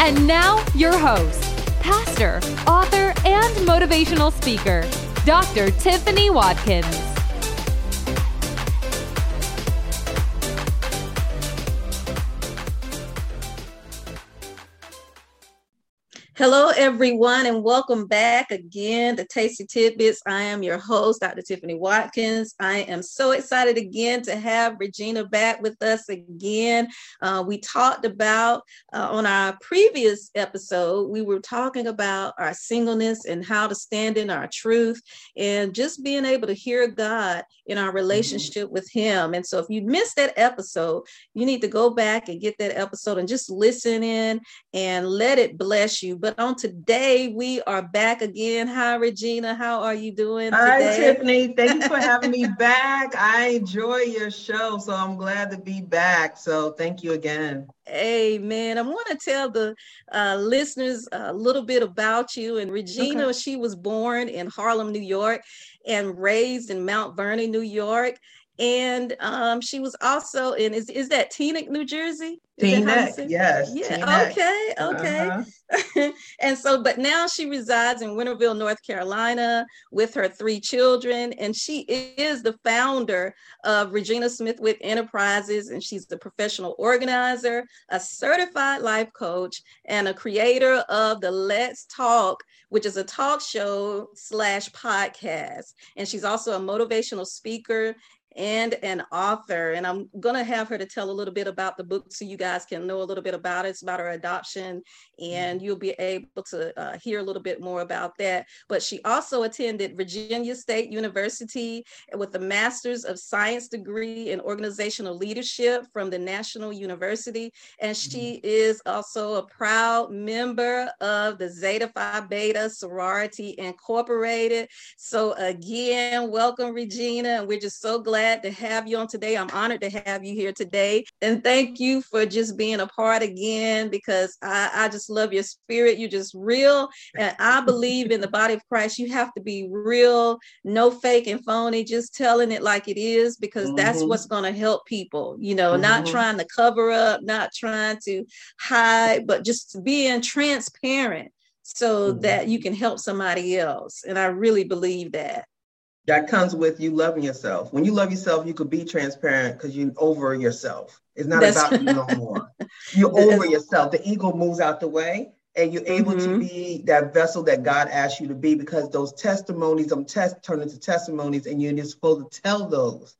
And now, your host, pastor, author, and motivational speaker, Dr. Tiffany Watkins. Hello, everyone, and welcome back again to Tasty Tidbits. I am your host, Dr. Tiffany Watkins. I am so excited again to have Regina back with us again. Uh, we talked about uh, on our previous episode, we were talking about our singleness and how to stand in our truth and just being able to hear God in our mm-hmm. relationship mm-hmm. with Him. And so, if you missed that episode, you need to go back and get that episode and just listen in and let it bless you. But but on today, we are back again. Hi, Regina. How are you doing? Today? Hi, Tiffany. Thank you for having me back. I enjoy your show, so I'm glad to be back. So thank you again. Amen. I want to tell the uh, listeners a little bit about you. And Regina, okay. she was born in Harlem, New York, and raised in Mount Vernon, New York and um, she was also in is is that Teaneck, New Jersey? Teaneck, yes. Yeah. Teaneck. Okay. Okay. Uh-huh. and so, but now she resides in Winterville, North Carolina, with her three children, and she is the founder of Regina Smith with Enterprises, and she's the professional organizer, a certified life coach, and a creator of the Let's Talk which is a talk show slash podcast. And she's also a motivational speaker and an author. And I'm going to have her to tell a little bit about the book so you guys can know a little bit about it. It's about her adoption, and you'll be able to uh, hear a little bit more about that. But she also attended Virginia State University with a Master's of Science degree in Organizational Leadership from the National University. And she mm-hmm. is also a proud member of the Zeta Phi Beta Sorority Incorporated. So, again, welcome, Regina. And we're just so glad glad to have you on today. I'm honored to have you here today. And thank you for just being a part again because I, I just love your spirit. You're just real. And I believe in the body of Christ, you have to be real, no fake and phony, just telling it like it is because mm-hmm. that's what's going to help people, you know, mm-hmm. not trying to cover up, not trying to hide, but just being transparent so mm-hmm. that you can help somebody else. And I really believe that that comes with you loving yourself. When you love yourself, you could be transparent because you're over yourself. It's not That's about you no more. You're over yourself. The ego moves out the way and you're able mm-hmm. to be that vessel that God asked you to be because those testimonies, them test turn into testimonies and you're just supposed to tell those.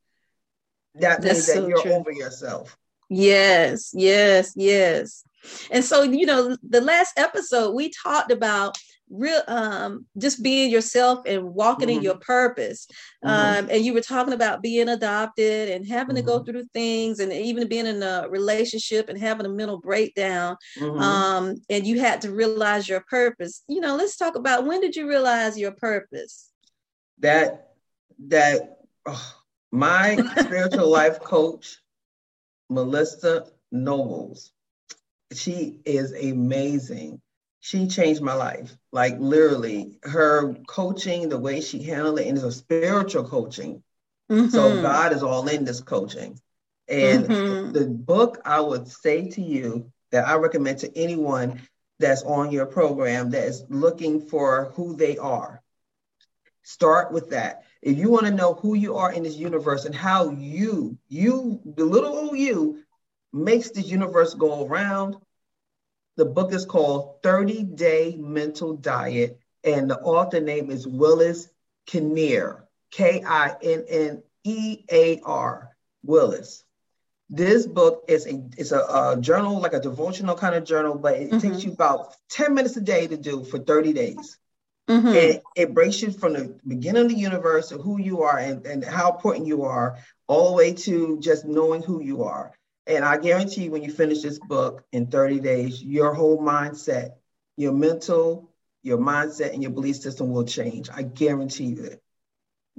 That That's means that so you're true. over yourself. Yes, yes, yes. And so, you know, the last episode we talked about real um just being yourself and walking mm-hmm. in your purpose mm-hmm. um and you were talking about being adopted and having mm-hmm. to go mm-hmm. through things and even being in a relationship and having a mental breakdown mm-hmm. um and you had to realize your purpose you know let's talk about when did you realize your purpose that that oh, my spiritual life coach melissa nobles she is amazing she changed my life. Like literally, her coaching, the way she handled it, and it's a spiritual coaching. Mm-hmm. So God is all in this coaching. And mm-hmm. the book I would say to you that I recommend to anyone that's on your program that is looking for who they are. Start with that. If you want to know who you are in this universe and how you, you, the little old you, makes this universe go around, the book is called 30 Day Mental Diet, and the author name is Willis Kinnear, K I N N E A R, Willis. This book is a it's a, a, journal, like a devotional kind of journal, but it mm-hmm. takes you about 10 minutes a day to do for 30 days. Mm-hmm. And it breaks you from the beginning of the universe of who you are and, and how important you are, all the way to just knowing who you are. And I guarantee you, when you finish this book in 30 days, your whole mindset, your mental, your mindset, and your belief system will change. I guarantee you it.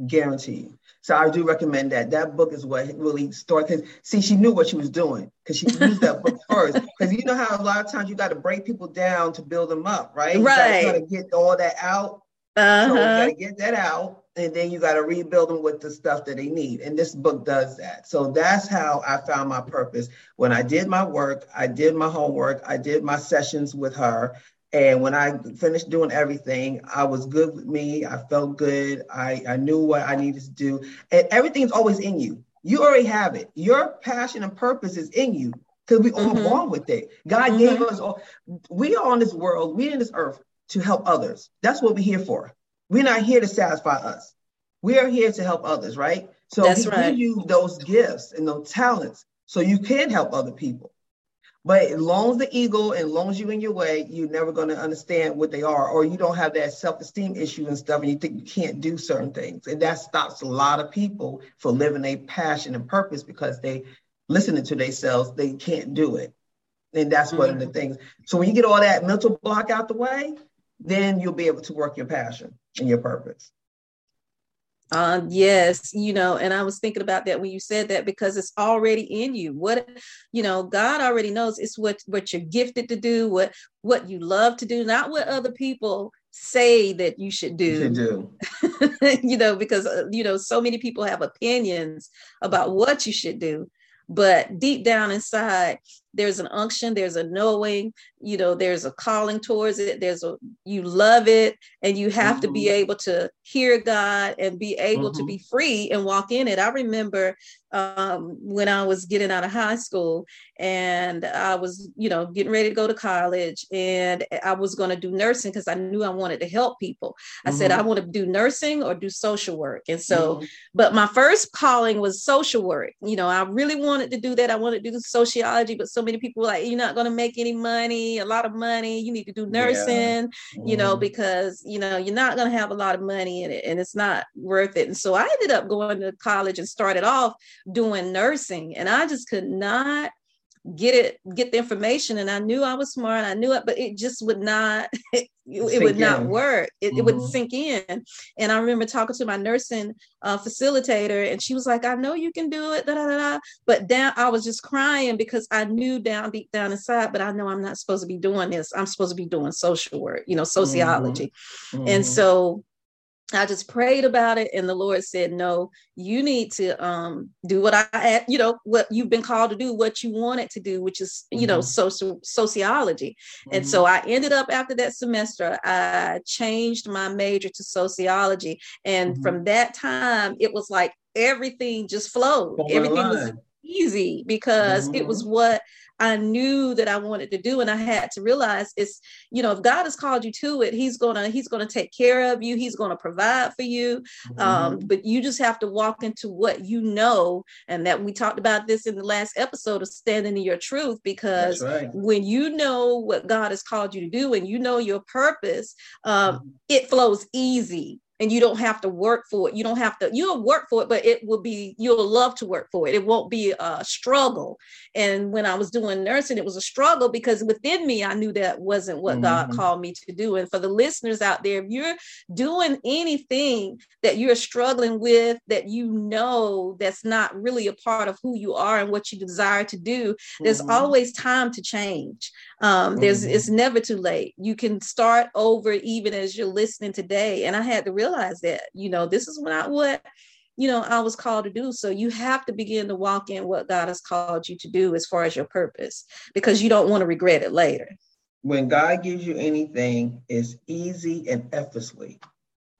Guarantee you. So I do recommend that. That book is what really started. Because see, she knew what she was doing because she used that book first. Because you know how a lot of times you got to break people down to build them up, right? Right. You got to get all that out. Uh-huh. So you got to get that out, and then you got to rebuild them with the stuff that they need. And this book does that. So that's how I found my purpose. When I did my work, I did my homework, I did my sessions with her. And when I finished doing everything, I was good with me. I felt good. I, I knew what I needed to do. And everything's always in you. You already have it. Your passion and purpose is in you because we all mm-hmm. born with it. God mm-hmm. gave us all. We are on this world, we in this earth to help others. That's what we're here for. We're not here to satisfy us. We are here to help others, right? So That's he right. you those gifts and those talents so you can help other people. But as long as the ego and as long as you in your way, you're never going to understand what they are, or you don't have that self-esteem issue and stuff, and you think you can't do certain things. And that stops a lot of people from living a passion and purpose because they listening to themselves, they can't do it. And that's mm-hmm. one of the mm-hmm. things. So when you get all that mental block out the way, then you'll be able to work your passion and your purpose. Uh, yes, you know, and I was thinking about that when you said that because it's already in you. What you know, God already knows it's what what you're gifted to do, what what you love to do, not what other people say that you should do. You, do. you know, because uh, you know, so many people have opinions about what you should do, but deep down inside, there's an unction there's a knowing you know there's a calling towards it there's a you love it and you have mm-hmm. to be mm-hmm. able to hear god and be able mm-hmm. to be free and walk in it i remember um, when i was getting out of high school and i was you know getting ready to go to college and i was going to do nursing because i knew i wanted to help people i mm-hmm. said i mm-hmm. want to do nursing or do social work and so mm-hmm. but my first calling was social work you know i really wanted to do that i wanted to do sociology but so many people were like, you're not going to make any money, a lot of money. You need to do nursing, yeah. you know, mm-hmm. because, you know, you're not going to have a lot of money in it and it's not worth it. And so I ended up going to college and started off doing nursing. And I just could not get it get the information and i knew i was smart i knew it but it just would not it, it would in. not work it, mm-hmm. it wouldn't sink in and i remember talking to my nursing uh, facilitator and she was like i know you can do it da, da, da, da. but down i was just crying because i knew down deep down inside but i know i'm not supposed to be doing this i'm supposed to be doing social work you know sociology mm-hmm. and mm-hmm. so I just prayed about it, and the Lord said, "No, you need to um, do what I, you know, what you've been called to do, what you wanted to do, which is, you mm-hmm. know, social sociology." Mm-hmm. And so I ended up after that semester, I changed my major to sociology, and mm-hmm. from that time, it was like everything just flowed. everything was easy because it was mm-hmm. what I knew that I wanted to do. And I had to realize it's, you know, if God has called you to it, He's gonna, He's gonna take care of you, He's gonna provide for you. Mm-hmm. Um, but you just have to walk into what you know. And that we talked about this in the last episode of standing in your truth, because right. when you know what God has called you to do and you know your purpose, um, mm-hmm. it flows easy and you don't have to work for it. You don't have to, you'll work for it, but it will be, you'll love to work for it. It won't be a struggle. And when I was doing nursing, it was a struggle because within me, I knew that wasn't what mm-hmm. God called me to do. And for the listeners out there, if you're doing anything that you're struggling with, that you know that's not really a part of who you are and what you desire to do, mm-hmm. there's always time to change. Um, there's, mm-hmm. it's never too late. You can start over even as you're listening today. And I had to realize realize that, you know, this is not what, you know, I was called to do. So you have to begin to walk in what God has called you to do as far as your purpose, because you don't want to regret it later. When God gives you anything, it's easy and effortlessly.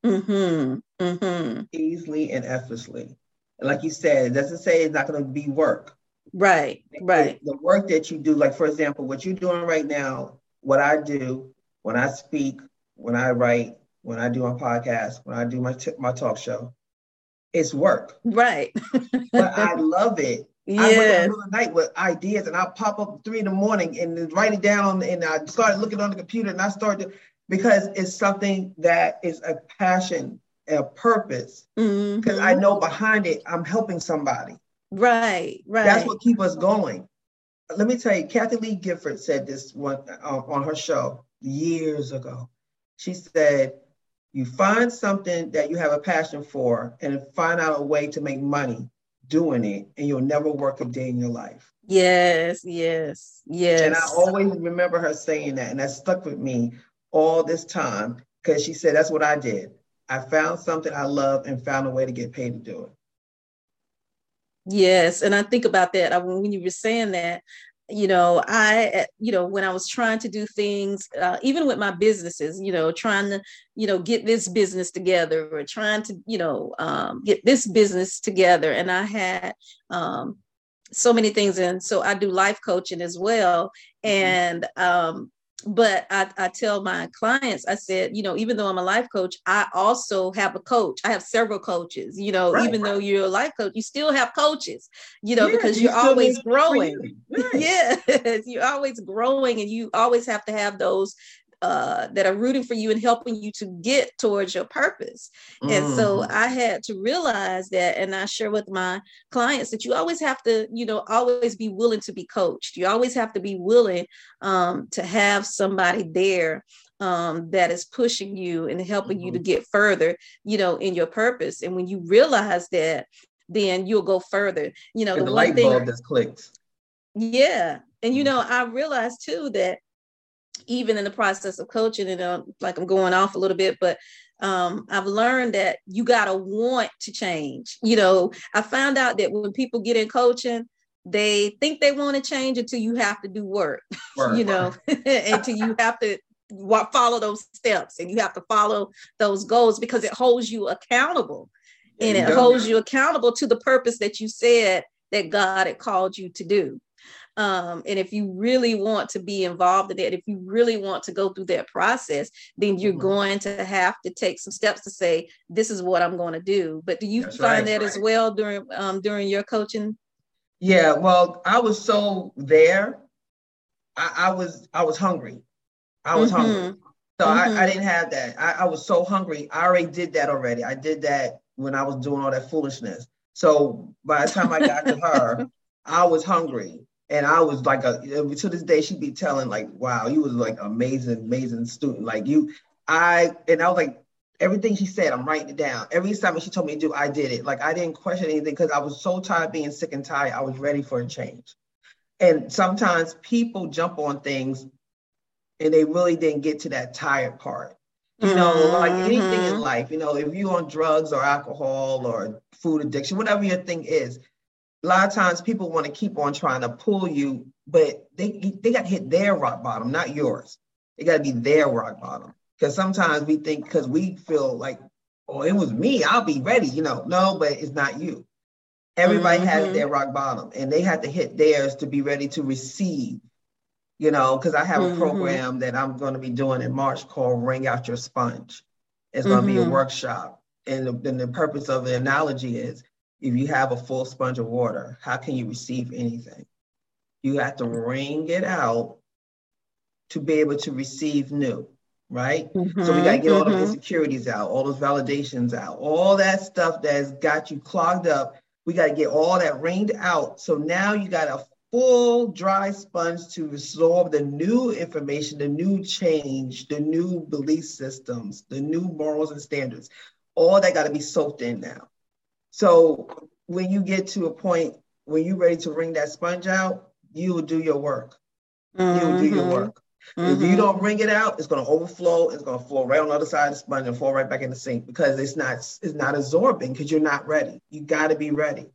Mm-hmm. Mm-hmm. Easily and effortlessly. And like you said, it doesn't say it's not going to be work. Right, right. The work that you do, like for example, what you're doing right now, what I do when I speak, when I write, when I do my podcast, when I do my t- my talk show. It's work. Right. but I love it. Yeah. I wake up the night with ideas and I pop up three in the morning and write it down and I started looking on the computer and I started because it's something that is a passion, a purpose. Because mm-hmm. I know behind it, I'm helping somebody. Right, right. That's what keep us going. let me tell you, Kathie Lee Gifford said this one uh, on her show years ago. She said, "You find something that you have a passion for, and find out a way to make money doing it, and you'll never work a day in your life." Yes, yes, yes. And I always remember her saying that, and that stuck with me all this time because she said that's what I did. I found something I love and found a way to get paid to do it. Yes, and I think about that I, when you were saying that. You know, I, you know, when I was trying to do things, uh, even with my businesses, you know, trying to, you know, get this business together or trying to, you know, um, get this business together. And I had um, so many things. And so I do life coaching as well. Mm-hmm. And um, but I, I tell my clients, I said, you know, even though I'm a life coach, I also have a coach. I have several coaches, you know, right, even right. though you're a life coach, you still have coaches, you know, yeah, because you're always growing. Right. yes, you're always growing and you always have to have those uh, that are rooting for you and helping you to get towards your purpose. Mm. And so mm-hmm. I had to realize that, and I share with my clients that you always have to, you know, always be willing to be coached. You always have to be willing um, to have somebody there um, that is pushing you and helping mm-hmm. you to mm-hmm. get further, you know, in your purpose. And when you realize that, then you'll go further. You know, the, the light bulb just clicks. Yeah. And you mm-hmm. know, I realized too that even in the process of coaching and uh, like i'm going off a little bit but um, i've learned that you got to want to change. You know i found out that when people get in coaching they think they want to change until you have to do work, work you know until you have to follow those steps and you have to follow those goals because it holds you accountable. And it holds you accountable to the purpose that you said that god had called you to do um, and if you really want to be involved in that, if you really want to go through that process, then you're mm-hmm. going to have to take some steps to say, this is what I'm going to do. But do you That's find right, that right. as well during um, during your coaching? Yeah, well, I was so there. I, I was I was hungry. I was mm-hmm. hungry. So mm-hmm. I, I didn't have that. I, I was so hungry. I already did that already. I did that when I was doing all that foolishness. So by the time I got to her, I was hungry. And I was like a to this day she'd be telling like, wow, you was like amazing, amazing student. Like you, I and I was like, everything she said, I'm writing it down. Every time she told me to do, I did it. Like I didn't question anything because I was so tired of being sick and tired. I was ready for a change. And sometimes people jump on things and they really didn't get to that tired part. You know, mm-hmm. like anything in mm-hmm. life, you know, if you're on drugs or alcohol or food addiction, whatever your thing is, a lot of times people want to keep on trying to pull you, but they they got to hit their rock bottom, not yours. It got to be their rock bottom. Because sometimes we think because we feel like, oh, it was me, I'll be ready. You know, no, but it's not you. Everybody mm-hmm. has their rock bottom, and they have to hit theirs to be ready to receive. You know, because I have mm-hmm. a program that I'm going to be doing in March called "Ring Out Your Sponge." It's going to be a mm-hmm. workshop, and the, and the purpose of the analogy is if you have a full sponge of water, how can you receive anything? You have to wring it out to be able to receive new, right? Mm-hmm, so we got to get mm-hmm. all those mm-hmm. insecurities out, all those validations out, all that stuff that's got you clogged up. We got to get all that wringed out. So now you got a full dry sponge to absorb the new information, the new change, the new belief systems, the new morals and standards. All that got to be soaked in now. So when you get to a point when you're ready to wring that sponge out, you will do your work. Mm-hmm. You will do your mm-hmm. work. Mm-hmm. If you mm-hmm. don't wring it out, it's going to overflow. It's going to flow right on the other side of the sponge and fall right back in the sink because it's not it's not absorbing because you're not ready. You got to be ready.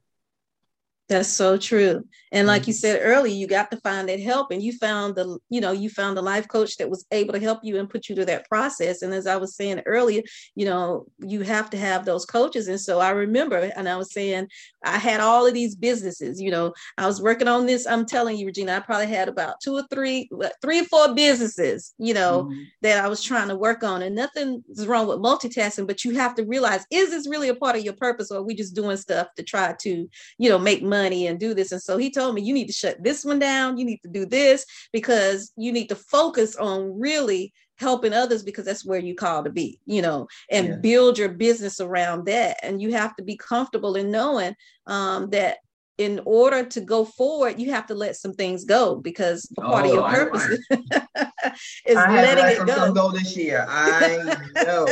That's so true. And like you mm-hmm. said earlier, you got to find that help. And you found the, you know, you found the life coach that was able to help you and put you through that process. And as I was saying earlier, you know, you have to have those coaches. And so I remember, and I was saying, I had all of these businesses, you know, I was working on this. I'm telling you, Regina, I probably had about two or three, three or four businesses, you know, mm-hmm. that I was trying to work on. And nothing is wrong with multitasking, but you have to realize, is this really a part of your purpose or are we just doing stuff to try to, you know, make money? Money and do this. And so he told me, you need to shut this one down. You need to do this because you need to focus on really helping others because that's where you call to be, you know, and yeah. build your business around that. And you have to be comfortable in knowing um, that in order to go forward, you have to let some things go because part oh, of your purpose is I letting it go. go this year. I know,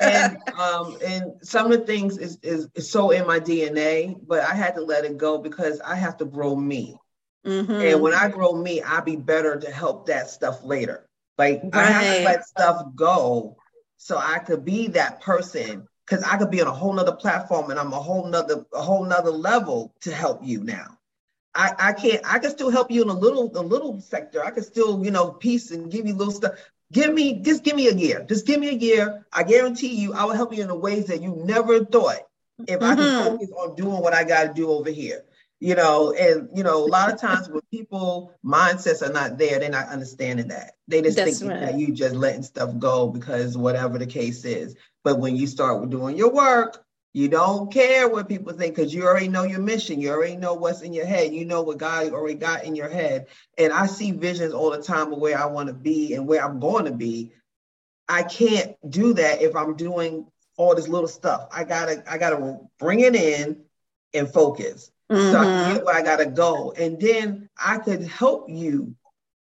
and um, and some of the things is, is, is so in my DNA, but I had to let it go because I have to grow me. Mm-hmm. And when I grow me, I'll be better to help that stuff later. Like right. I have to let stuff go so I could be that person because I could be on a whole nother platform and I'm a whole nother a whole nother level to help you now. I, I can't I can still help you in a little a little sector. I can still, you know, piece and give you little stuff. Give me just give me a year. Just give me a year. I guarantee you I will help you in the ways that you never thought if mm-hmm. I can focus on doing what I gotta do over here. You know, and you know, a lot of times when people mindsets are not there, they're not understanding that. They just That's think right. that you just letting stuff go because whatever the case is. But when you start doing your work, you don't care what people think because you already know your mission. You already know what's in your head. You know what God already got in your head. And I see visions all the time of where I want to be and where I'm going to be. I can't do that if I'm doing all this little stuff. I gotta, I gotta bring it in and focus. Mm-hmm. So I mm-hmm. get where I gotta go. And then I could help you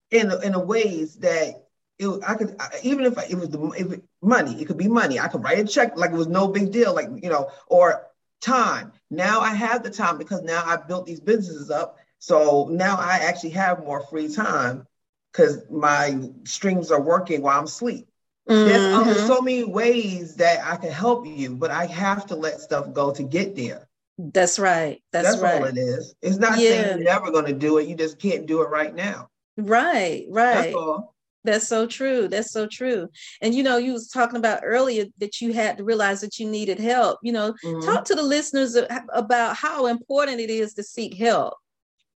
in in the ways that it, I could even if it was the if it, money, it could be money. I could write a check like it was no big deal, like you know, or time. Now I have the time because now I built these businesses up. So now I actually have more free time because my strings are working while I'm asleep. Mm-hmm. There's, um, so many ways that I can help you, but I have to let stuff go to get there. That's right. That's, That's right. all it is. It's not yeah. saying you're never going to do it. You just can't do it right now. Right. Right. That's all. That's so true. That's so true. And you know, you was talking about earlier that you had to realize that you needed help. You know, mm-hmm. talk to the listeners about how important it is to seek help.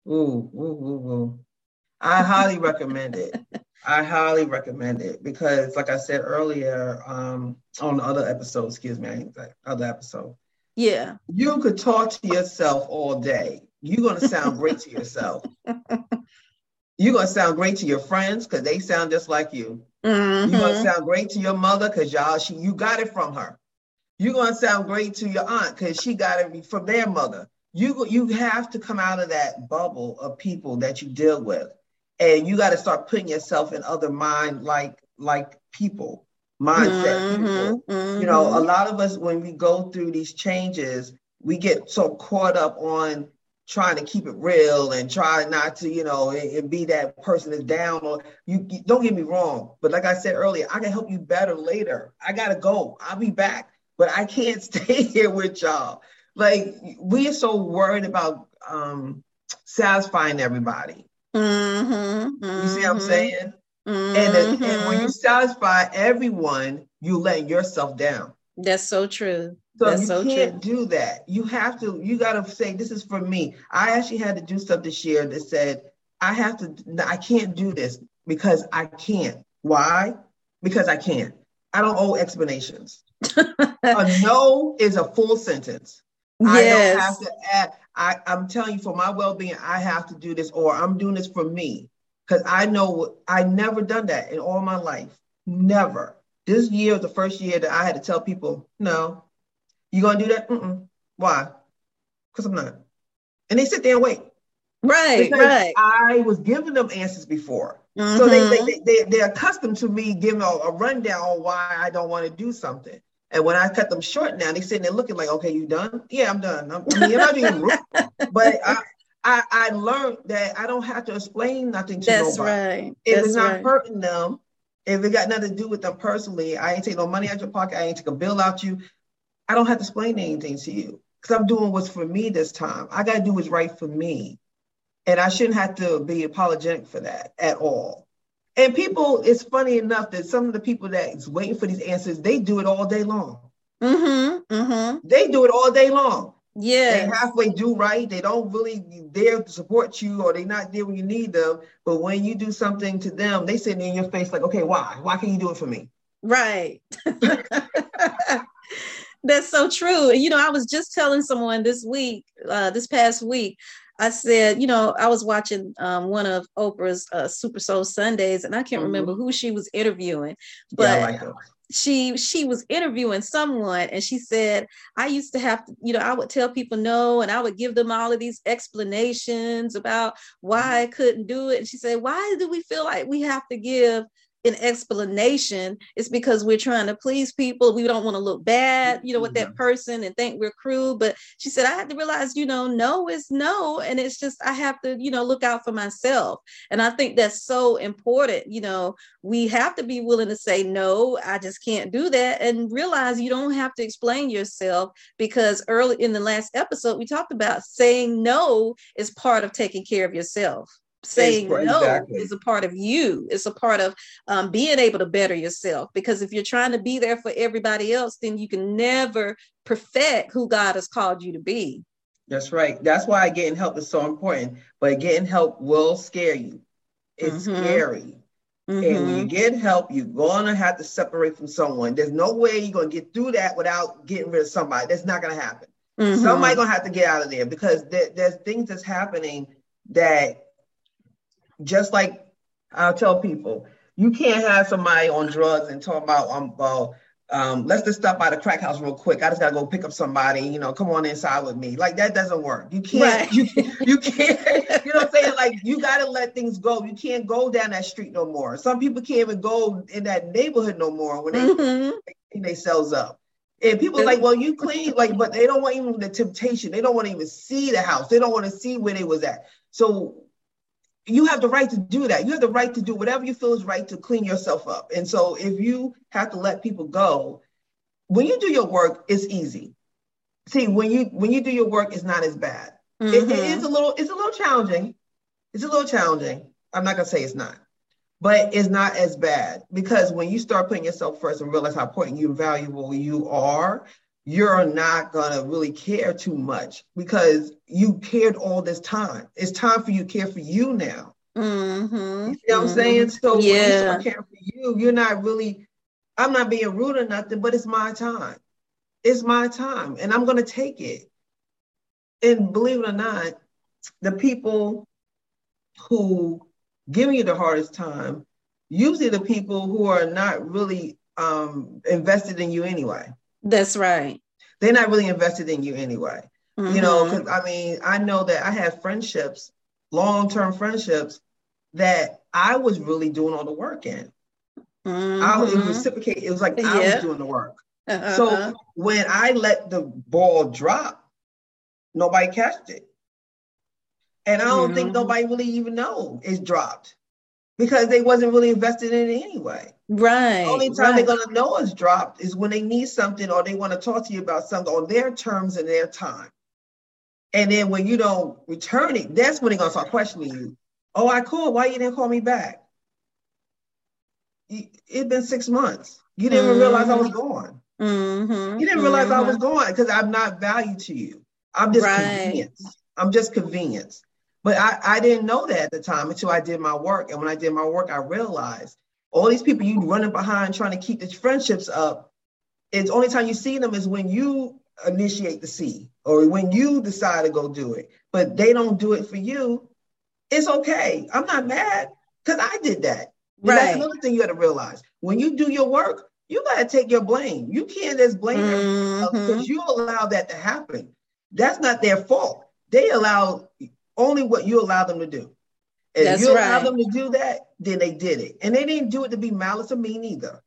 Ooh, ooh, ooh, ooh. I highly recommend it. I highly recommend it because, like I said earlier, um, on the other episode, excuse me, other episode. Yeah. You could talk to yourself all day. You're gonna sound great to yourself. You're gonna sound great to your friends because they sound just like you. Mm-hmm. You're gonna sound great to your mother because y'all she you got it from her. You're gonna sound great to your aunt because she got it from their mother. You you have to come out of that bubble of people that you deal with, and you got to start putting yourself in other mind like like people mindset mm-hmm. Mm-hmm. You know, a lot of us when we go through these changes, we get so caught up on trying to keep it real and try not to, you know, and, and be that person that's down. Or you, you, don't get me wrong, but like I said earlier, I can help you better later. I gotta go. I'll be back, but I can't stay here with y'all. Like we are so worried about um satisfying everybody. Mm-hmm, mm-hmm. You see what I'm mm-hmm. saying? Mm-hmm. And, and when you mm-hmm. satisfy everyone, you let yourself down. That's so true. So That's you so can't true. do that. You have to, you got to say, this is for me. I actually had to do stuff this year that said, I have to, I can't do this because I can't. Why? Because I can't. I don't owe explanations. a no is a full sentence. Yes. I don't have to add, I, I'm telling you for my well-being, I have to do this, or I'm doing this for me. Because I know I never done that in all my life. Never. This year was the first year that I had to tell people, no, you gonna do that? Mm-mm. Why? Because I'm not. And they sit there and wait. Right, because right. I was giving them answers before. Mm-hmm. So they, they, they, they, they're accustomed to me giving a, a rundown on why I don't want to do something. And when I cut them short now, they sitting there looking like, okay, you done? Yeah, I'm done. I'm, I mean, I'm not even but I, I, I learned that I don't have to explain nothing to That's nobody. Right. If That's it's not right. hurting them, if it got nothing to do with them personally, I ain't take no money out your pocket. I ain't take a bill out you. I don't have to explain anything to you because I'm doing what's for me this time. I got to do what's right for me. And I shouldn't have to be apologetic for that at all. And people, it's funny enough that some of the people that's waiting for these answers, they do it all day long. Mm-hmm, mm-hmm. They do it all day long. Yeah. They halfway do right. They don't really dare to support you or they're not there when you need them. But when you do something to them, they sit in your face like, okay, why? Why can't you do it for me? Right. That's so true. You know, I was just telling someone this week, uh, this past week, I said, you know, I was watching um, one of Oprah's uh, Super Soul Sundays, and I can't mm-hmm. remember who she was interviewing, but yeah, like she she was interviewing someone, and she said, I used to have to, you know, I would tell people no, and I would give them all of these explanations about why I couldn't do it. And she said, Why do we feel like we have to give an explanation it's because we're trying to please people. We don't want to look bad you know with that mm-hmm. person and think we're cruel but she said i had to realize you know no is no and it's just i have to you know look out for myself. And i think that's so important you know we have to be willing to say no i just can't do that and realize you don't have to explain yourself because early in the last episode we talked about saying no is part of taking care of yourself saying no exactly. is a part of you it's a part of um, being able to better yourself because if you're trying to be there for everybody else then you can never perfect who god has called you to be that's right that's why getting help is so important but getting help will scare you it's mm-hmm. scary Mm-hmm. And when you mm-hmm. get help, you're gonna have to separate from someone. There's no way you're gonna get through that without getting rid of somebody. That's not gonna happen. Mm-hmm. Somebody gonna have to get out of there because there, there's things that's happening that just like I'll tell people, you can't have somebody on drugs and talk about um well, um, let's just stop by the crack house real quick. I just gotta go pick up somebody, you know, come on inside with me. Like that doesn't work. You can't, right. you, you can't, you know what I'm saying? Like you gotta let things go. You can't go down that street no more. Some people can't even go in that neighborhood no more when they mm-hmm. they, sells up. And people like, well, you clean, like, but they don't want even the temptation. They don't want to even see the house. They don't want to see where they was at. So you have the right to do that. You have the right to do whatever you feel is right to clean yourself up. And so if you have to let people go, when you do your work, it's easy. See, when you when you do your work, it's not as bad. Mm-hmm. It, it is a little, it's a little challenging. It's a little challenging. I'm not gonna say it's not, but it's not as bad because when you start putting yourself first and realize how important you valuable you are, you're not gonna really care too much because you cared all this time. It's time for you to care for you now. Mm-hmm. You see what I'm saying? So yeah. when you start caring for you, you're not really. I'm not being rude or nothing, but it's my time. It's my time, and I'm gonna take it. And believe it or not, the people who give you the hardest time, usually the people who are not really um, invested in you anyway. That's right. They're not really invested in you anyway. Mm-hmm. You know, because mm-hmm. I mean, I know that I have friendships, long term friendships, that I was really doing all the work in. Mm-hmm. I was reciprocate. It was like yeah. I was doing the work. Uh-huh. So when I let the ball drop, nobody catched it. And I don't mm-hmm. think nobody really even know it's dropped because they wasn't really invested in it anyway. Right. The only time right. they're gonna know it's dropped is when they need something or they want to talk to you about something on their terms and their time. And then when you don't return it, that's when they're gonna start questioning you. Oh, I called. Why you didn't call me back? It's been six months. You didn't mm-hmm. realize I was mm-hmm. gone. Mm-hmm. You didn't realize mm-hmm. I was gone because I'm not valued to you. I'm just right. convenience. I'm just convenience. But I, I didn't know that at the time until I did my work. And when I did my work, I realized all these people you running behind trying to keep the friendships up. It's only time you see them is when you initiate the see or when you decide to go do it. But they don't do it for you. It's okay. I'm not mad because I did that. Right. That's another thing you got to realize. When you do your work, you got to take your blame. You can't just blame mm-hmm. because you allow that to happen. That's not their fault. They allow only what you allow them to do. And That's you allow right. them to do that, then they did it. And they didn't do it to be malice or mean either.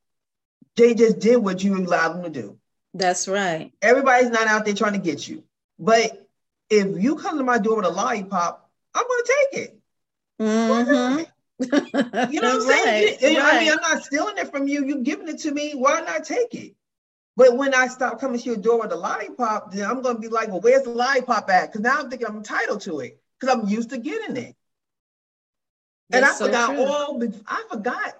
They just did what you allowed them to do. That's right. Everybody's not out there trying to get you. But if you come to my door with a lollipop, I'm going to take it. Mm-hmm. you know what I'm saying? Right. I mean, I'm not stealing it from you. You're giving it to me. Why not take it? But when I stop coming to your door with a lollipop, then I'm going to be like, well, where's the lollipop at? Because now I'm thinking I'm entitled to it because I'm used to getting it. and I so forgot true. all the, I forgot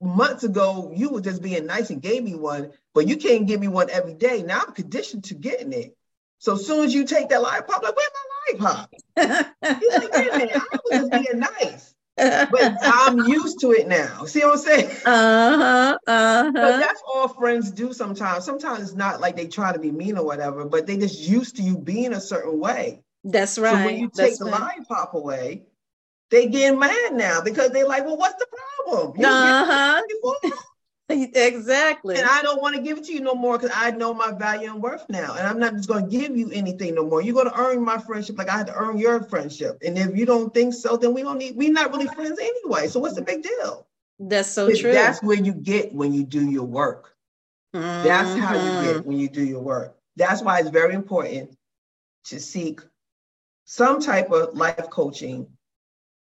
months ago you were just being nice and gave me one, but you can't give me one every day. Now I'm conditioned to getting it. So as soon as you take that lollipop, like, where's my lollipop? He's like, wait a I was just being nice. but I'm used to it now. See what I'm saying? Uh-huh. Uh-huh. But that's all friends do sometimes. Sometimes it's not like they try to be mean or whatever, but they just used to you being a certain way. That's right. So when you take the right. lollipop away, they get mad now because they're like, well, what's the problem? uh-huh. exactly. And I don't want to give it to you no more because I know my value and worth now. And I'm not just going to give you anything no more. You're going to earn my friendship like I had to earn your friendship. And if you don't think so, then we don't need, we're not really friends anyway. So what's the big deal? That's so true. That's where you get when you do your work. Mm-hmm. That's how you get mm-hmm. when you do your work. That's why it's very important to seek some type of life coaching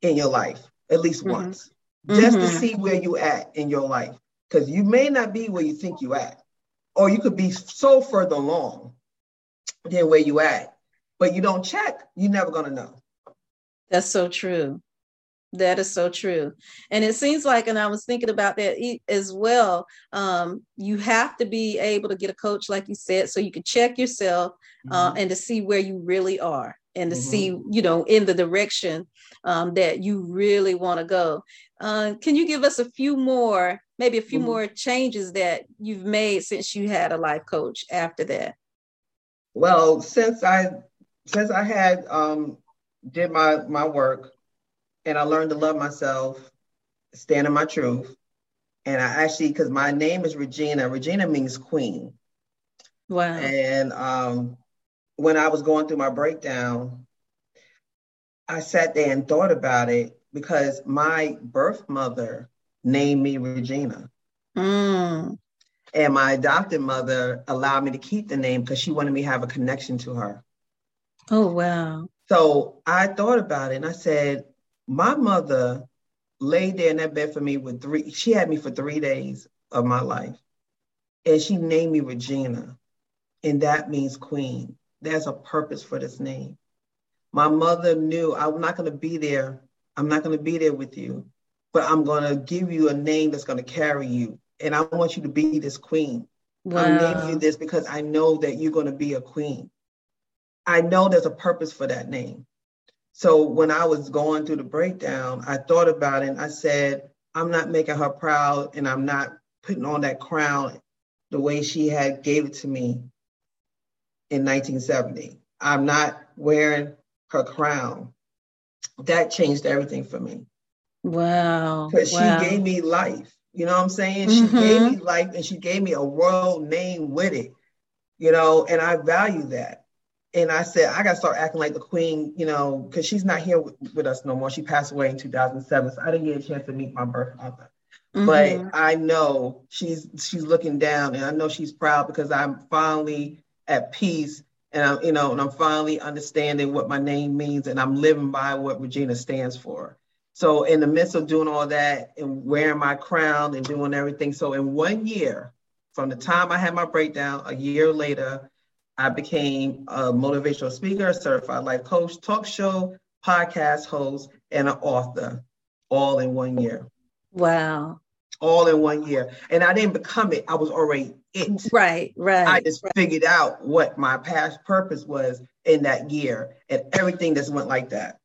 in your life at least mm-hmm. once, just mm-hmm. to see where you at in your life. Because you may not be where you think you at, or you could be so further along than where you at, but you don't check, you're never gonna know. That's so true. That is so true. And it seems like, and I was thinking about that as well. Um, you have to be able to get a coach, like you said, so you can check yourself uh, mm-hmm. and to see where you really are and to mm-hmm. see, you know, in the direction um, that you really want to go. Uh, can you give us a few more, maybe a few mm-hmm. more changes that you've made since you had a life coach after that? Well, since I since I had um, did my my work and I learned to love myself, stand in my truth. And I actually, because my name is Regina, Regina means queen. Wow. And um, when I was going through my breakdown, I sat there and thought about it because my birth mother named me Regina. Mm. And my adopted mother allowed me to keep the name because she wanted me to have a connection to her. Oh, wow. So I thought about it and I said, my mother laid there in that bed for me with three, she had me for three days of my life. And she named me Regina. And that means queen. There's a purpose for this name. My mother knew I'm not going to be there. I'm not going to be there with you, but I'm going to give you a name that's going to carry you. And I want you to be this queen. Wow. I'm naming you this because I know that you're going to be a queen. I know there's a purpose for that name. So when I was going through the breakdown, I thought about it and I said, I'm not making her proud and I'm not putting on that crown the way she had gave it to me in 1970. I'm not wearing her crown. That changed everything for me. Wow. Because wow. she gave me life. You know what I'm saying? Mm-hmm. She gave me life and she gave me a royal name with it. You know, and I value that and I said, I got to start acting like the queen, you know, because she's not here with, with, us no more. She passed away in 2007. So I didn't get a chance to meet my birth mother. Mm-hmm. But I know she's she's looking down and I know she's proud because I'm finally at peace and I'm, you know, and I'm finally understanding what my name means and I'm living by what Regina stands for. So in the midst of doing all that and wearing my crown and doing everything. So in one year, from the time I had my breakdown, a year later, I became a motivational speaker, certified life coach, talk show, podcast host, and an author all in one year. Wow. All in one year. And I didn't become it, I was already it. Right, right. I just right. figured out what my past purpose was in that year, and everything just went like that.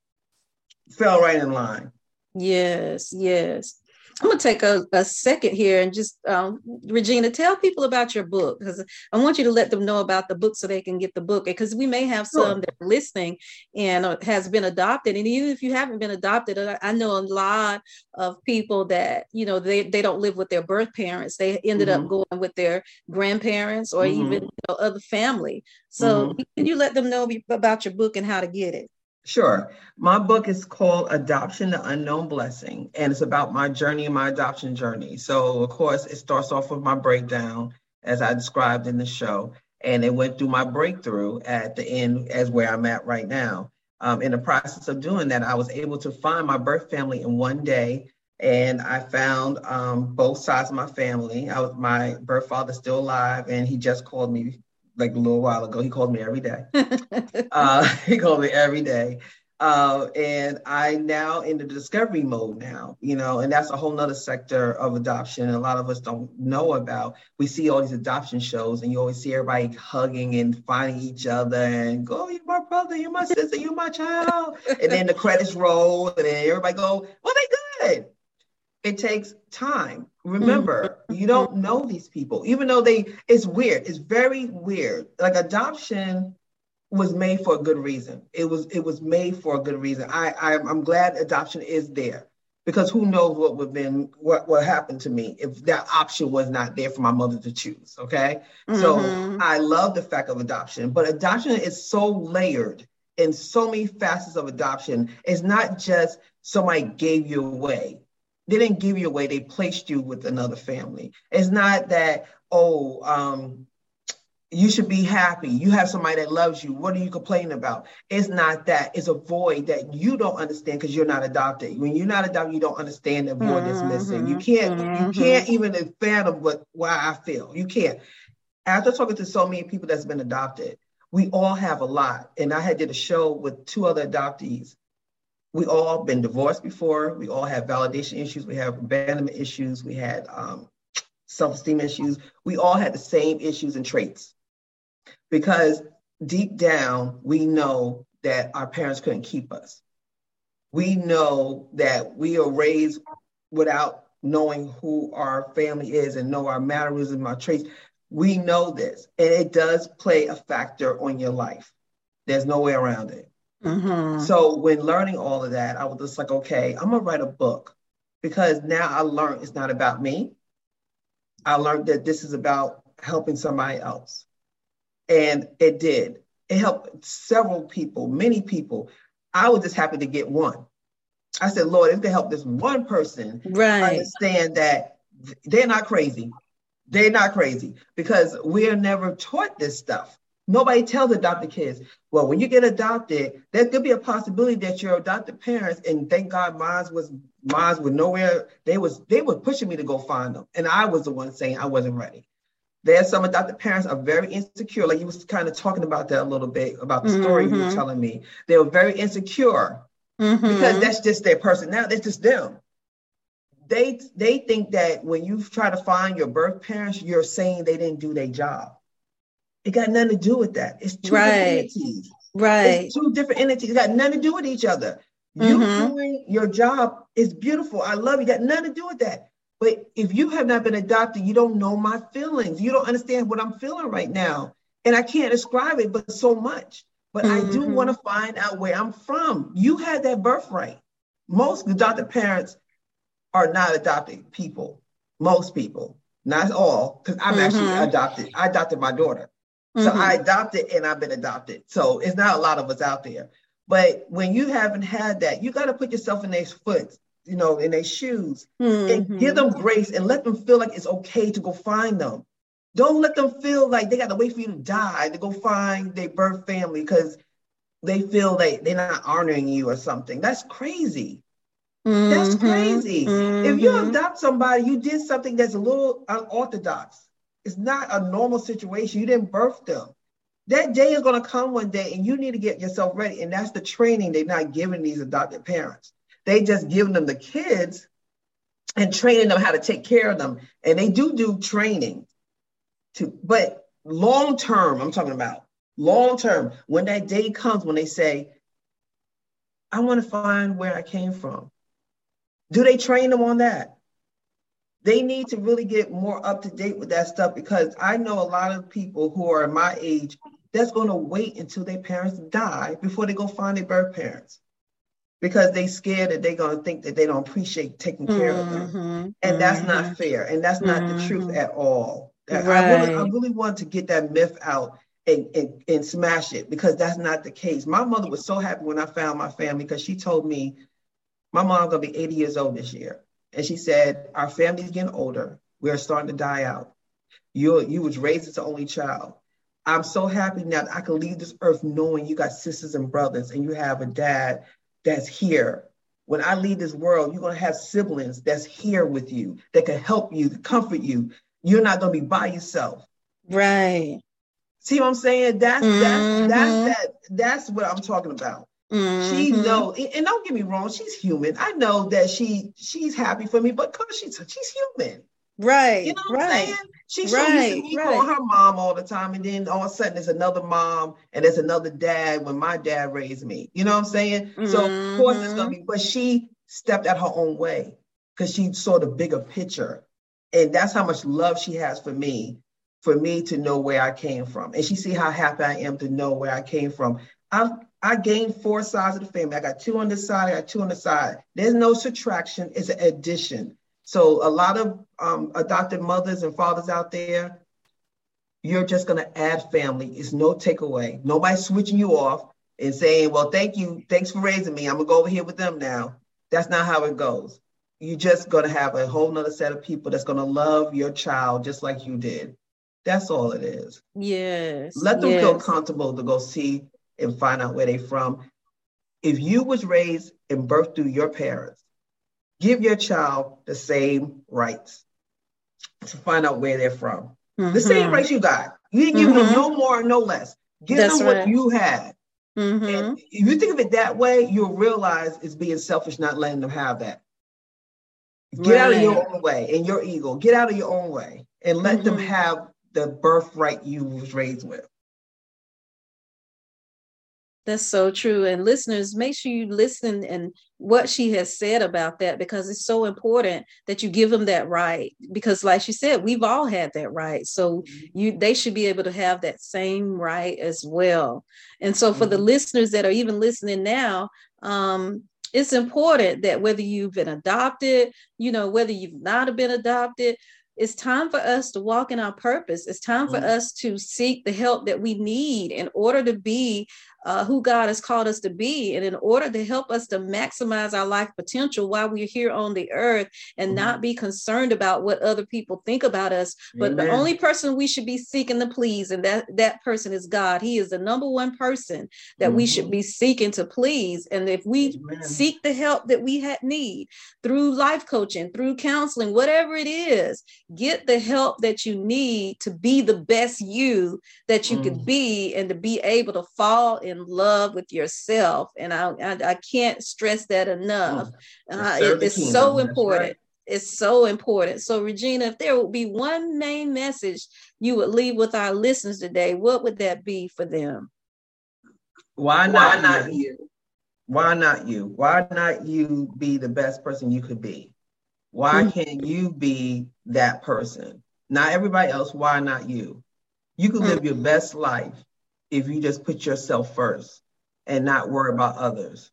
Fell right in line. Yes, yes. I'm going to take a, a second here and just, um, Regina, tell people about your book because I want you to let them know about the book so they can get the book because we may have some that are listening and uh, has been adopted. And even if you haven't been adopted, I know a lot of people that, you know, they, they don't live with their birth parents. They ended mm-hmm. up going with their grandparents or mm-hmm. even you know, other family. So mm-hmm. can you let them know about your book and how to get it? Sure. My book is called Adoption the Unknown Blessing, and it's about my journey and my adoption journey. So, of course, it starts off with my breakdown, as I described in the show, and it went through my breakthrough at the end, as where I'm at right now. Um, in the process of doing that, I was able to find my birth family in one day, and I found um, both sides of my family. I was my birth father still alive, and he just called me like a little while ago. He called me every day. uh, he called me every day. Uh, and I now in the discovery mode now, you know, and that's a whole nother sector of adoption. a lot of us don't know about. We see all these adoption shows and you always see everybody hugging and finding each other and go, oh, you're my brother, you're my sister, you're my child. and then the credits roll and then everybody go, well, they good. It takes time. Remember, mm-hmm. you don't know these people, even though they, it's weird. It's very weird. Like adoption was made for a good reason. It was it was made for a good reason. I, I I'm glad adoption is there because who knows what would have been what what happened to me if that option was not there for my mother to choose. Okay, mm-hmm. so I love the fact of adoption, but adoption is so layered in so many facets of adoption. It's not just somebody gave you away. They didn't give you away. They placed you with another family. It's not that oh um, you should be happy. You have somebody that loves you. What are you complaining about? It's not that. It's a void that you don't understand because you're not adopted. When you're not adopted, you don't understand the void mm-hmm. that's missing. You can't. Mm-hmm. You can't even fathom what why I feel. You can't. After talking to so many people that's been adopted, we all have a lot. And I had did a show with two other adoptees. We all been divorced before. We all have validation issues. We have abandonment issues. We had um, self-esteem issues. We all had the same issues and traits because deep down, we know that our parents couldn't keep us. We know that we are raised without knowing who our family is and know our mannerisms, and our traits. We know this, and it does play a factor on your life. There's no way around it. Mm-hmm. So when learning all of that, I was just like, okay, I'm gonna write a book because now I learned it's not about me. I learned that this is about helping somebody else. And it did. It helped several people, many people. I was just happy to get one. I said, Lord, if they help this one person right. understand that they're not crazy. They're not crazy because we're never taught this stuff. Nobody tells adopted kids, well, when you get adopted, there could be a possibility that your adopted parents, and thank God mine was mine was nowhere. They was they were pushing me to go find them. And I was the one saying I wasn't ready. There's some adopted parents are very insecure. Like you was kind of talking about that a little bit about the story mm-hmm. you were mm-hmm. telling me. They were very insecure mm-hmm. because that's just their personality. That's just them. They they think that when you try to find your birth parents, you're saying they didn't do their job. It got nothing to do with that. It's two right. different entities. Right. It's two different entities. It got nothing to do with each other. You mm-hmm. doing your job is beautiful. I love you. Got nothing to do with that. But if you have not been adopted, you don't know my feelings. You don't understand what I'm feeling right now. And I can't describe it, but so much. But mm-hmm. I do mm-hmm. want to find out where I'm from. You had that birthright. Most adopted parents are not adopted people. Most people, not all, because I'm mm-hmm. actually adopted. I adopted my daughter. So mm-hmm. I adopted and I've been adopted. So it's not a lot of us out there. But when you haven't had that, you got to put yourself in their foot you know, in their shoes mm-hmm. and give them grace and let them feel like it's okay to go find them. Don't let them feel like they got to wait for you to die to go find their birth family because they feel like they're not honoring you or something. That's crazy. Mm-hmm. That's crazy. Mm-hmm. If you mm-hmm. adopt somebody, you did something that's a little unorthodox. It's not a normal situation. You didn't birth them. That day is going to come one day, and you need to get yourself ready. And that's the training they're not giving these adopted parents. They just giving them the kids and training them how to take care of them. And they do do training to, but long term, I'm talking about long term, when that day comes, when they say, I want to find where I came from. Do they train them on that? They need to really get more up to date with that stuff because I know a lot of people who are my age that's going to wait until their parents die before they go find their birth parents because they scared that they're going to think that they don't appreciate taking care mm-hmm, of them mm-hmm, and that's mm-hmm. not fair and that's not mm-hmm. the truth mm-hmm. at all right. I, really, I really want to get that myth out and, and, and smash it because that's not the case my mother was so happy when i found my family because she told me my mom's going to be 80 years old this year and she said our family's getting older we're starting to die out you you was raised as an only child i'm so happy now that i can leave this earth knowing you got sisters and brothers and you have a dad that's here. When I leave this world, you're going to have siblings that's here with you that can help you, comfort you. You're not going to be by yourself. Right. See what I'm saying? That's mm-hmm. that's that's that that's what I'm talking about. Mm-hmm. She know, and don't get me wrong, she's human. I know that she she's happy for me, but cause she's she's human. Right. You know what right. I'm saying? She's right, so used to me right. calling her mom all the time, and then all of a sudden there's another mom and there's another dad when my dad raised me. You know what I'm saying? Mm-hmm. So of course it's gonna mm-hmm. be, but she stepped out her own way because she saw the bigger picture. And that's how much love she has for me. for me to know where I came from. And she see how happy I am to know where I came from. I I gained four sides of the family. I got two on this side, I got two on the side. There's no subtraction, it's an addition. So a lot of um, adopted mothers and fathers out there, you're just gonna add family. It's no takeaway. Nobody switching you off and saying, well, thank you, thanks for raising me. I'm gonna go over here with them now. That's not how it goes. You're just gonna have a whole nother set of people that's gonna love your child just like you did. That's all it is. Yes. Let them yes. feel comfortable to go see and find out where they're from. If you was raised and birthed through your parents, give your child the same rights to find out where they're from. Mm-hmm. The same rights you got. You didn't give mm-hmm. them no more, no less. Give That's them what right. you had. Mm-hmm. And if you think of it that way, you'll realize it's being selfish not letting them have that. Get right. out of your own way and your ego. Get out of your own way and let them mm-hmm. have the birthright you was raised with. That's so true. And listeners, make sure you listen and what she has said about that because it's so important that you give them that right. Because like she said, we've all had that right. So mm-hmm. you they should be able to have that same right as well. And so for mm-hmm. the listeners that are even listening now, um, it's important that whether you've been adopted, you know, whether you've not been adopted, it's time for us to walk in our purpose. It's time for mm-hmm. us to seek the help that we need in order to be uh, who God has called us to be, and in order to help us to maximize our life potential while we're here on the earth and mm-hmm. not be concerned about what other people think about us. But Amen. the only person we should be seeking to please, and that that person is God. He is the number one person that mm-hmm. we should mm-hmm. be seeking to please. And if we Amen. seek the help that we need through life coaching, through counseling, whatever it is, get the help that you need to be the best you that you mm. could be and to be able to fall in in love with yourself. And I, I, I can't stress that enough. Mm. Uh, it, it's so important. Right. It's so important. So, Regina, if there would be one main message you would leave with our listeners today, what would that be for them? Why not, Why not you? you? Why not you? Why not you be the best person you could be? Why mm-hmm. can't you be that person? Not everybody else. Why not you? You can mm-hmm. live your best life if you just put yourself first and not worry about others.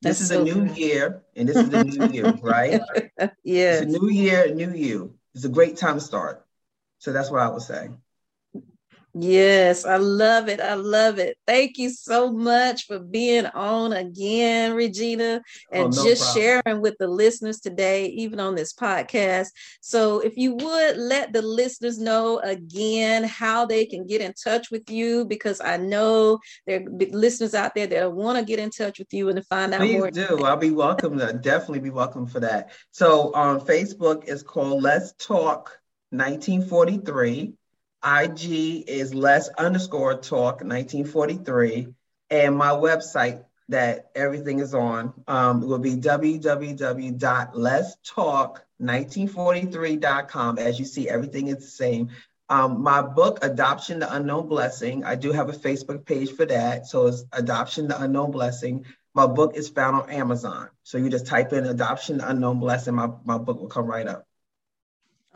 That's this is so a new good. year, and this is a new year, right? Yeah. It's a new year, new you. It's a great time to start. So that's what I would say. Yes, I love it. I love it. Thank you so much for being on again, Regina, oh, and oh, no just problem. sharing with the listeners today, even on this podcast. So, if you would let the listeners know again how they can get in touch with you, because I know there are listeners out there that want to get in touch with you and to find out Please more. do. I'll be welcome to definitely be welcome for that. So, on Facebook, it's called Let's Talk 1943. IG is less underscore talk 1943. And my website that everything is on um, will be www.letstalk1943.com. As you see, everything is the same. Um, my book, Adoption the Unknown Blessing, I do have a Facebook page for that. So it's Adoption the Unknown Blessing. My book is found on Amazon. So you just type in Adoption the Unknown Blessing, my, my book will come right up.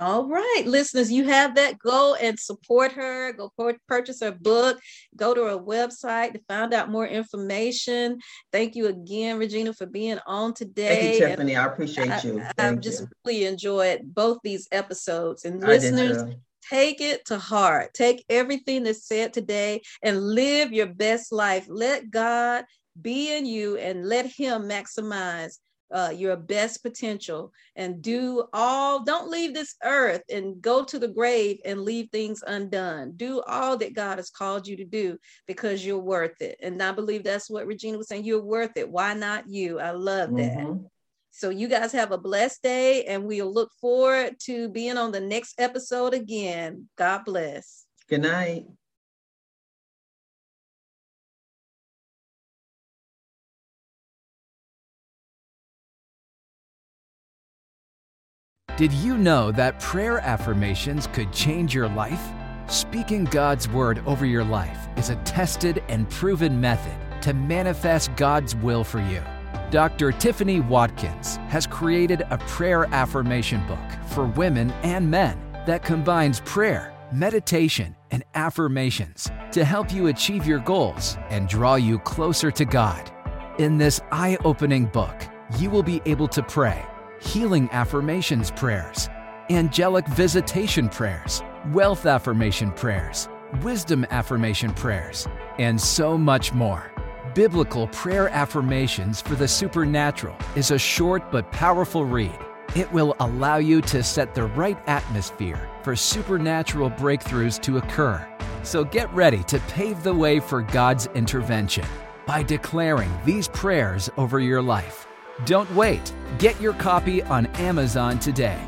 All right, listeners, you have that. Go and support her. Go purchase her book. Go to her website to find out more information. Thank you again, Regina, for being on today. Thank you, Tiffany. And I appreciate you. I, have just really enjoyed both these episodes. And listeners, take it to heart. Take everything that's said today and live your best life. Let God be in you and let Him maximize uh, your best potential and do all don't leave this earth and go to the grave and leave things undone. Do all that god has called you to do because you're worth it. And i believe that's what regina was saying you're worth it. Why not you? I love that. Mm-hmm. so you guys have a blessed day and we'll look forward to being on the next episode again. God bless. Good night Did you know that prayer affirmations could change your life? Speaking God's word over your life is a tested and proven method to manifest God's will for you. Dr. Tiffany Watkins has created a prayer affirmation book for women and men that combines prayer meditation, and affirmations to help you achieve your goals and draw you closer to God. In this eye opening book, you will be able to pray healing affirmations prayers, angelic visitation prayers, wealth affirmation prayers, wisdom affirmation prayers, and so much more. Biblical Prayer Affirmations for the Supernatural is a short but powerful read. It will allow you to set the right atmosphere for supernatural breakthroughs to occur. So get ready to pave the way for God's intervention by declaring these prayers over your life. Don't wait. Get your copy on Amazon today.